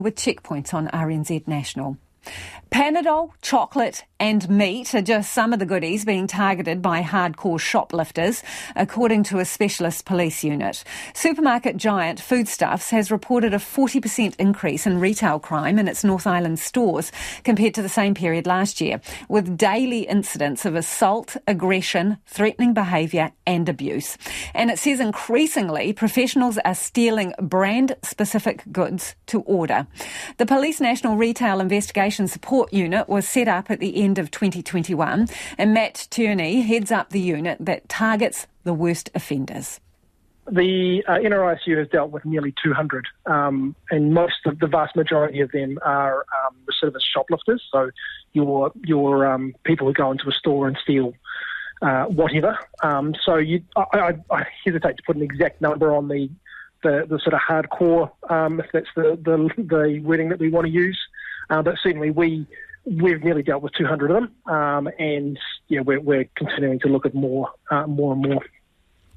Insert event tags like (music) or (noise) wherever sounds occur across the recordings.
with checkpoints on RNZ National. Panadol, chocolate, and meat are just some of the goodies being targeted by hardcore shoplifters, according to a specialist police unit. Supermarket giant Foodstuffs has reported a 40% increase in retail crime in its North Island stores compared to the same period last year, with daily incidents of assault, aggression, threatening behaviour, and abuse. And it says increasingly professionals are stealing brand specific goods to order. The Police National Retail Investigation Support Unit was set up at the end of 2021, and Matt Tierney heads up the unit that targets the worst offenders. The uh, NRISU has dealt with nearly 200, um, and most of the vast majority of them are um, recidivist shoplifters. So, your your um, people who go into a store and steal uh, whatever. Um, so, you, I, I, I, hesitate to put an exact number on the the, the sort of hardcore, um, if that's the, the the wording that we want to use. Uh, but certainly, we we've nearly dealt with 200 of them, um, and yeah, we're, we're, continuing to look at more, uh, more and more.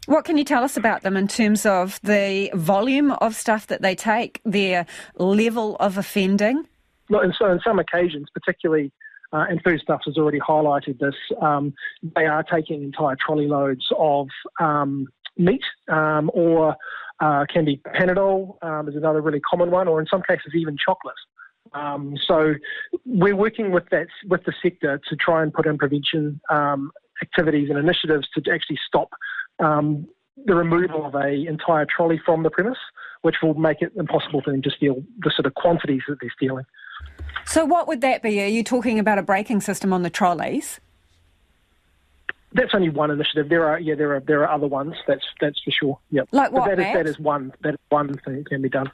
What can you tell us about them in terms of the volume of stuff that they take, their level of offending? Well, and so, in some occasions, particularly, uh, and Foodstuffs has already highlighted this, um, they are taking entire trolley loads of um, meat um, or uh, can be Panadol um, is another really common one, or in some cases even chocolate. Um, so we're working with that with the sector to try and put in prevention um, activities and initiatives to actually stop um, the removal of a entire trolley from the premise, which will make it impossible for them to steal the sort of quantities that they're stealing. So what would that be? Are you talking about a braking system on the trolleys? That's only one initiative. There are yeah, there are there are other ones. That's that's for sure. Yeah, like what? That is, that is one that is one thing that can be done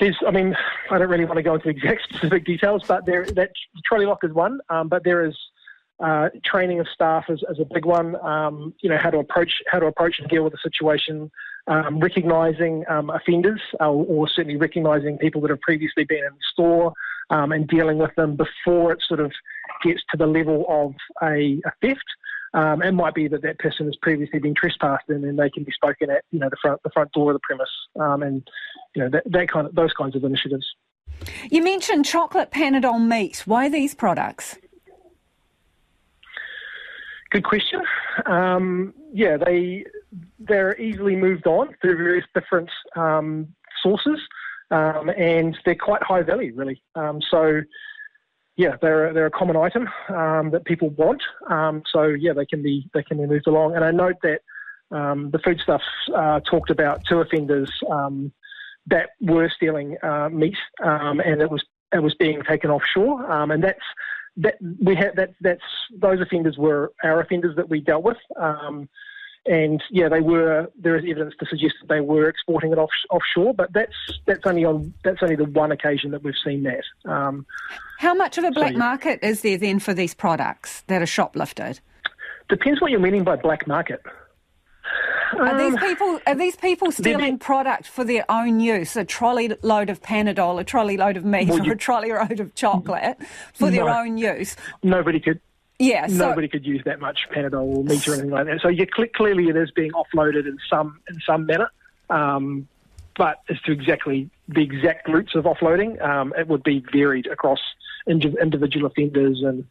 there's, I mean, I don't really want to go into (laughs) exact specific details, but there that trolley lock is one, um, but there is uh, training of staff is, is a big one. Um, you know how to approach how to approach and deal with the situation, um, recognizing um, offenders, uh, or certainly recognizing people that have previously been in the store um, and dealing with them before it sort of gets to the level of a, a theft. Um, it might be that that person has previously been trespassed and then they can be spoken at, you know, the front the front door of the premise, um, and you know that, that kind of those kinds of initiatives. You mentioned chocolate Panadol meat. Why these products? Good question. Um, yeah, they they're easily moved on through various different um, sources, um, and they're quite high value, really. Um, so yeah, they're they're a common item um, that people want. Um, so yeah, they can be they can be moved along. And I note that um, the foodstuffs uh, talked about two offenders um, that were stealing uh, meat, um, and it was it was being taken offshore. Um, and that's that we had that that's those offenders were our offenders that we dealt with. And yeah, they were. There is evidence to suggest that they were exporting it off, offshore, but that's that's only on that's only the one occasion that we've seen that. How much of a black so, market is there then for these products that are shoplifted? Depends what you're meaning by black market. Are these um, people are these people stealing product for their own use? A trolley load of Panadol, a trolley load of meat, well, you, or a trolley (laughs) load of chocolate for no, their own use? Nobody could. Yeah, so, nobody could use that much Panadol or meat or anything like that. So you, clearly, it is being offloaded in some in some manner. Um, but as to exactly the exact routes of offloading, um, it would be varied across individual offenders and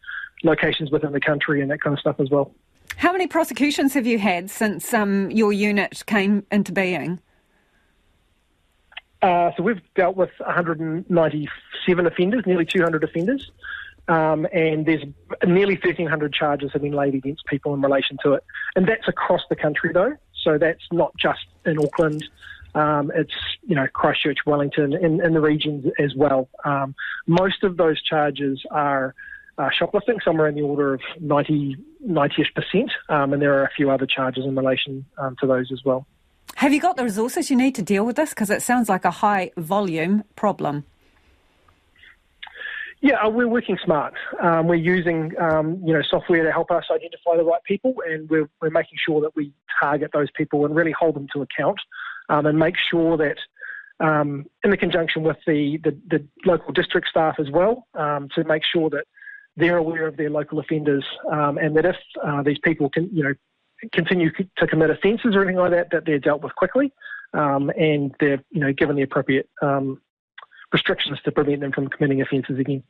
locations within the country and that kind of stuff as well. How many prosecutions have you had since um, your unit came into being? Uh, so we've dealt with 197 offenders, nearly 200 offenders, um, and there's nearly 1,300 charges have been laid against people in relation to it. And that's across the country, though. So that's not just in Auckland. Um, it's you know Christchurch, Wellington, in, in the regions as well. Um, most of those charges are uh, shoplifting, somewhere in the order of 90 ish percent, um, and there are a few other charges in relation um, to those as well. Have you got the resources you need to deal with this? Because it sounds like a high volume problem. Yeah, uh, we're working smart. Um, we're using um, you know software to help us identify the right people, and we're, we're making sure that we target those people and really hold them to account um, and make sure that, um, in the conjunction with the, the, the, local district staff as well, um, to make sure that they're aware of their local offenders um, and that if uh, these people can, you know, continue to commit offences or anything like that, that they're dealt with quickly and they're, you know, given the appropriate restrictions to prevent them from committing offences again.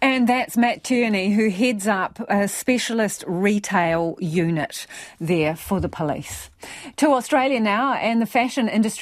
And that's Matt Tierney, who heads up a specialist retail unit there for the police. To Australia now, and the fashion industry